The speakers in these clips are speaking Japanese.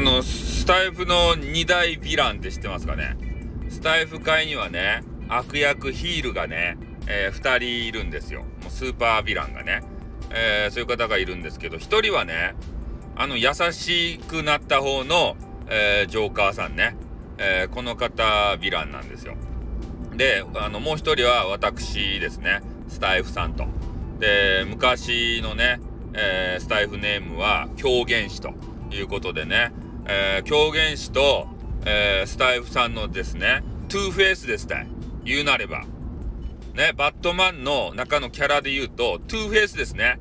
あの、スタイフの2大ヴィランって知ってますかね？スタイフ界にはね、悪役ヒールがね、えー、2人いるんですよ。もうスーパーヴィランがね。えー、そういう方がいるんですけど、1人はね、あの、優しくなった方の、えー、ジョーカーさんね。えこの方、ヴィランなんですよ。で、あの、もう1人は私ですね。スタイフさんと。で、昔のね、えスタエフネームは狂言師ということでね、え狂言師と、えスタエフさんのですね、トゥーフェイスですたい。言うなれば。ね、バットマンの中のキャラで言うと、トゥーフェイスですね。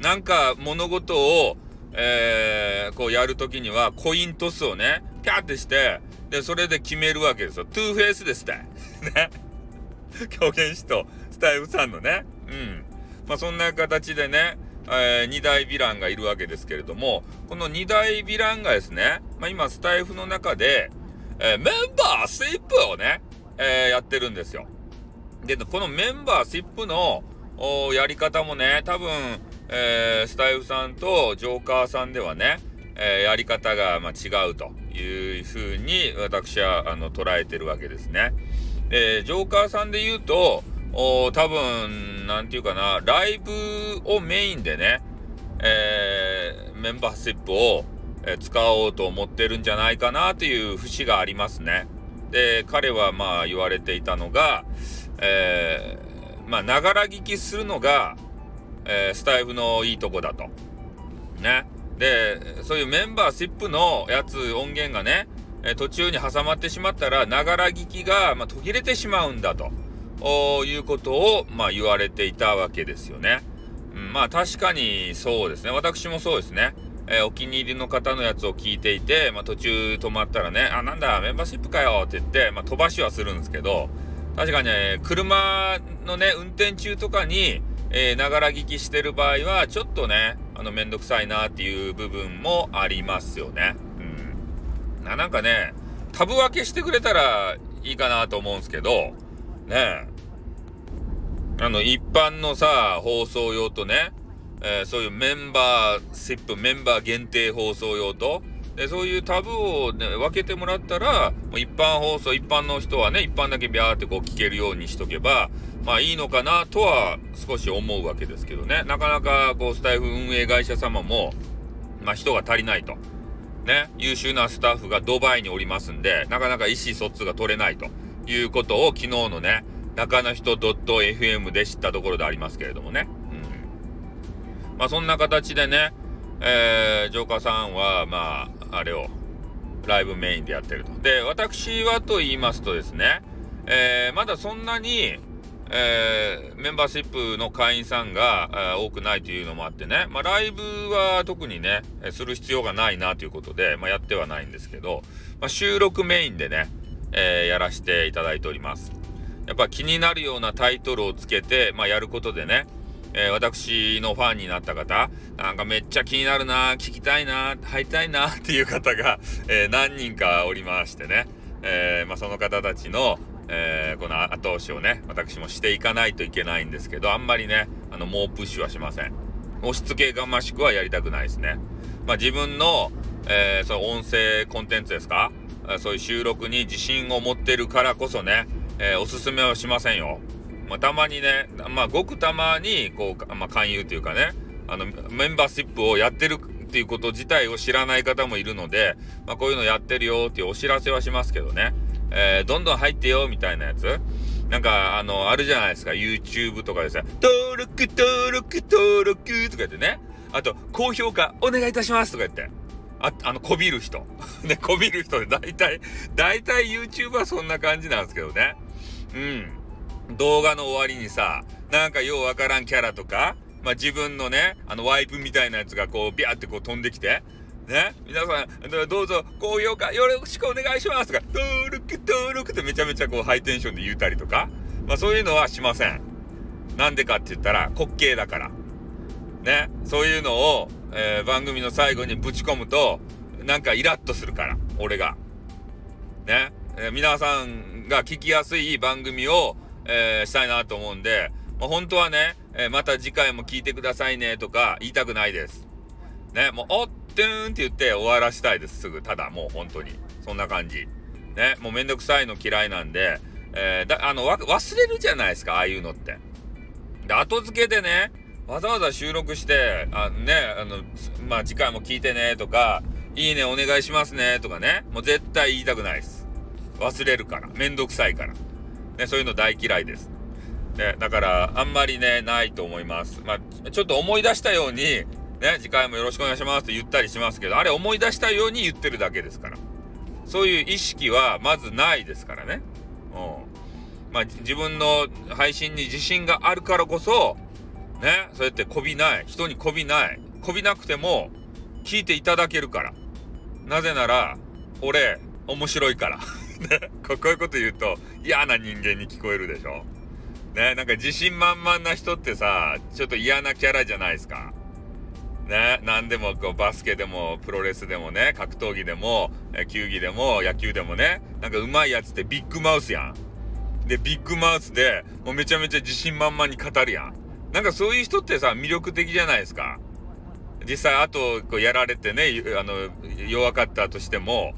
なんか物事を、えー、こうやるときにはコイントスをね、キャーってして、で、それで決めるわけですよ。トゥーフェイスですって。ね。狂言師とスタイフさんのね。うん。まあそんな形でね、えー、2大ヴィランがいるわけですけれども、この2大ヴィランがですね、まあ今スタイフの中で、えー、メンバースイップをね、えー、やってるんですよ。で、このメンバーシップのやり方もね、多分、えー、スタイフさんとジョーカーさんではね、え、やり方が、ま、違うというふうに私はあの捉えてるわけですね。で、ジョーカーさんで言うと、お多分、なんていうかな、ライブをメインでね、えー、メンバーシップを、え使おうと思ってるんじゃないかなという節がありますね。で、彼はまあ言われていたのが、えー、まあ、ながら聞きするのが、えー、スタイフのいいとこだと。ね。で、そういうメンバーシップのやつ、音源がね、え途中に挟まってしまったら、ながら聞きが、まあ、途切れてしまうんだと。いうことを、まあ、言われていたわけですよね。うん、まあ確かにそうですね。私もそうですね。えー、お気に入りの方のやつを聞いていて、まあ、途中止まったらね、あ、なんだ、メンバーシップかよって言って、まあ、飛ばしはするんですけど、確かにね、車のね、運転中とかに、えながら聞きしてる場合は、ちょっとね、あの、めんどくさいなっていう部分もありますよね。うん。ななんかね、タブ分けしてくれたらいいかなと思うんですけど、ねあの、一般のさ、放送用とね、えー、そういうメンバーシップ、メンバー限定放送用と、でそういうタブを、ね、分けてもらったら、一般放送、一般の人はね、一般だけビャーってこう聞けるようにしとけば、まあいいのかなとは少し思うわけですけどね。なかなかこうスタイフ運営会社様も、まあ人が足りないと。ね、優秀なスタッフがドバイにおりますんで、なかなか意思疎通が取れないということを昨日のね、中の人 .fm で知ったところでありますけれどもね。うん。まあそんな形でね、えー、ジョーカーさんは、まあ、あれを、ライブメインでやってると。で、私はと言いますとですね、えー、まだそんなに、えー、メンバーシップの会員さんが、え、多くないというのもあってね、まあ、ライブは特にね、する必要がないなということで、まあ、やってはないんですけど、まあ、収録メインでね、えー、やらせていただいております。やっぱ気になるようなタイトルをつけて、まあ、やることでね、えー、私のファンになった方、なんかめっちゃ気になるな、聞きたいな、入りたいなっていう方が、えー、何人かおりましてね、えー、まあ、その方たちの、えこの後押しをね、私もしていかないといけないんですけど、あんまりね、あの、猛プッシュはしません。押し付けがましくはやりたくないですね。まあ、自分の、えその音声コンテンツですか？そういう収録に自信を持ってるからこそね、えおすすめはしませんよ。まあ、たまにね、まあ、ごくたまに、こう、まあ、勧誘というかね、あの、メンバーシップをやってるっていうこと自体を知らない方もいるので、まあ、こういうのやってるよっていうお知らせはしますけどね、えー、どんどん入ってよみたいなやつ。なんか、あの、あるじゃないですか、YouTube とかでさ、登録、登録、登録とか言ってね、あと、高評価お願いいたしますとか言って。あ、あの、こびる人。ね、こびる人で、大体、大体 YouTube はそんな感じなんですけどね。うん。動画の終わりにさ、なんかようわからんキャラとか、まあ、自分のね、あのワイプみたいなやつがこう、ビャーってこう飛んできて、ね、皆さん、どうぞ高評価よろしくお願いしますとか、登録登録ってめちゃめちゃこうハイテンションで言うたりとか、まあそういうのはしません。なんでかって言ったら、滑稽だから。ね、そういうのを、えー、番組の最後にぶち込むと、なんかイラッとするから、俺が。ね、えー、皆さんが聞きやすい番組を、えー、したいなと思うんで、まあ、本当はね、え、また次回も聞いてくださいねとか言いたくないです。ね、もう、おっトゥーンって言って終わらしたいです、すぐ。ただ、もう本当に。そんな感じ。ね、もうめんどくさいの嫌いなんで、えー、だ、あの、忘れるじゃないですか、ああいうのって。で、後付けでね、わざわざ収録して、あね、あの、まあ、次回も聞いてね、とか、いいねお願いしますね、とかね、もう絶対言いたくないです。忘れるから。めんどくさいから。ね、そういうの大嫌いです。ね、だから、あんまりね、ないと思います。まあ、ちょっと思い出したように、ね、次回もよろしくお願いしますって言ったりしますけど、あれ思い出したように言ってるだけですから。そういう意識はまずないですからね。うん。まあ、自分の配信に自信があるからこそ、ね、そうやってこびない、人にこびない、こびなくても聞いていただけるから。なぜなら、俺、面白いから。ね、こういうこと言うと嫌な人間に聞こえるでしょね、なんか自信満々な人ってさ、ちょっと嫌なキャラじゃないですか。ね、何でもこうバスケでもプロレスでもね、格闘技でも、球技でも野球でもね、なんか上手いやつってビッグマウスやん。で、ビッグマウスでもうめちゃめちゃ自信満々に語るやん。なんかそういう人ってさ、魅力的じゃないですか。実際、あと、こうやられてね、あの、弱かったとしても、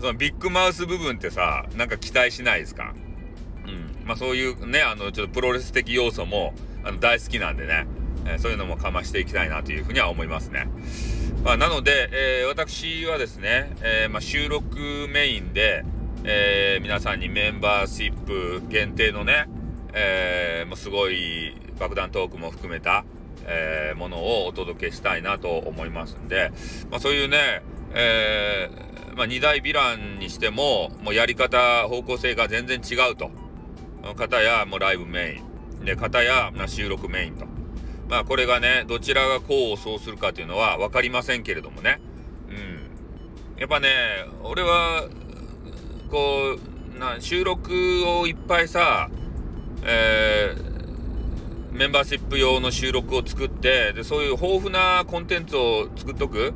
そのビッグマウス部分ってさ、なんか期待しないですかうん。まあそういうね、あの、ちょっとプロレス的要素も、あの、大好きなんでね、えー、そういうのもかましていきたいなというふうには思いますね。まあなので、えー、私はですね、えー、まあ収録メインで、え、皆さんにメンバーシップ限定のね、え、もうすごい爆弾トークも含めた、えー、ものをお届けしたいなと思いますんで、まあ、そういうね、えー、まあ、2大ヴィランにしても、もうやり方、方向性が全然違うと。方や、もうライブメイン。で、方や、まあ、収録メインと。まあ、これがね、どちらが功を奏するかというのは分かりませんけれどもね。うん。やっぱね、俺は、こう、な、収録をいっぱいさ、えー、メンバーシップ用の収録を作ってでそういう豊富なコンテンツを作っとく。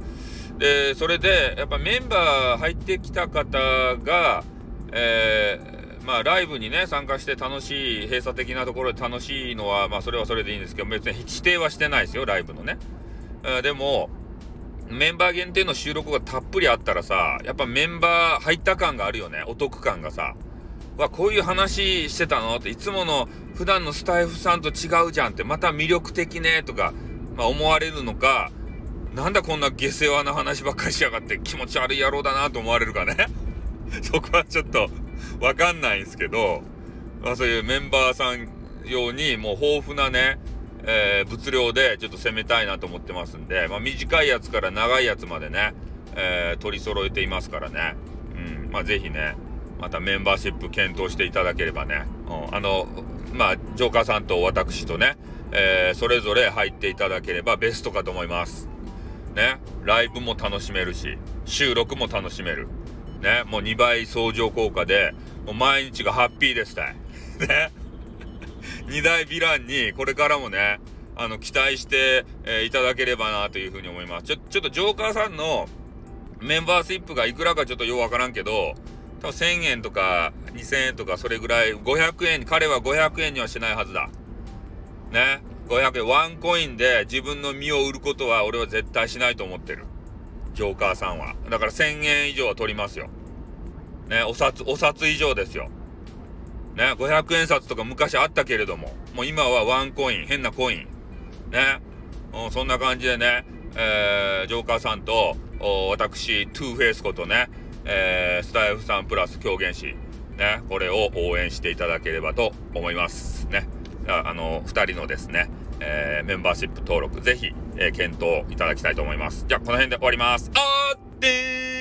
でそれでやっぱメンバー入ってきた方が、えー、まあライブにね参加して楽しい閉鎖的なところで楽しいのはまあそれはそれでいいんですけど別に否定はしてないですよライブのね、えー、でもメンバー限定の収録がたっぷりあったらさやっぱメンバー入った感があるよね。お得感がさ。わ、こういう話してたの？って、いつもの普段のスタイフさんと違うじゃんって、また魅力的ねとか、まあ、思われるのか、なんだこんな下世話な話ばっかりしやがって気持ち悪い野郎だなと思われるかね？そこはちょっとわかんないんですけど、まあそういうメンバーさん用にもう豊富なね、えー、物量でちょっと攻めたいなと思ってますんで、まあ短いやつから長いやつまでね、えー、取り揃えていますからね。うん、まあぜひね、またメンバーシップ検討していただければね、うん、あの、まあ、ジョーカーさんと私とね、えー、それぞれ入っていただければベストかと思います。ね、ライブも楽しめるし、収録も楽しめる。ね、もう2倍相乗効果で、もう毎日がハッピーですたい。ね。2大ヴィランにこれからもね、あの、期待して、えー、いただければなというふうに思います。ちょ、ちょっとジョーカーさんのメンバーシップがいくらかちょっとようわからんけど、多分1000円とか2000円とかそれぐらい、500円、彼は500円にはしないはずだ。ね？500円、ワンコインで自分の身を売ることは俺は絶対しないと思ってる。ジョーカーさんは。だから1000円以上は取りますよ。ね、お札、お札以上ですよ。ね、500円札とか昔あったけれども、もう今はワンコイン、変なコイン。ね？うん、そんな感じでね、えー、ジョーカーさんと、私、トゥーフェイスことね、えー、スタエフさんプラス狂言師、ね、これを応援していただければと思います。ね。あの、2人のですね、えー、メンバーシップ登録、ぜひ、えー、検討いただきたいと思います。じゃあ、この辺で終わります。あーってー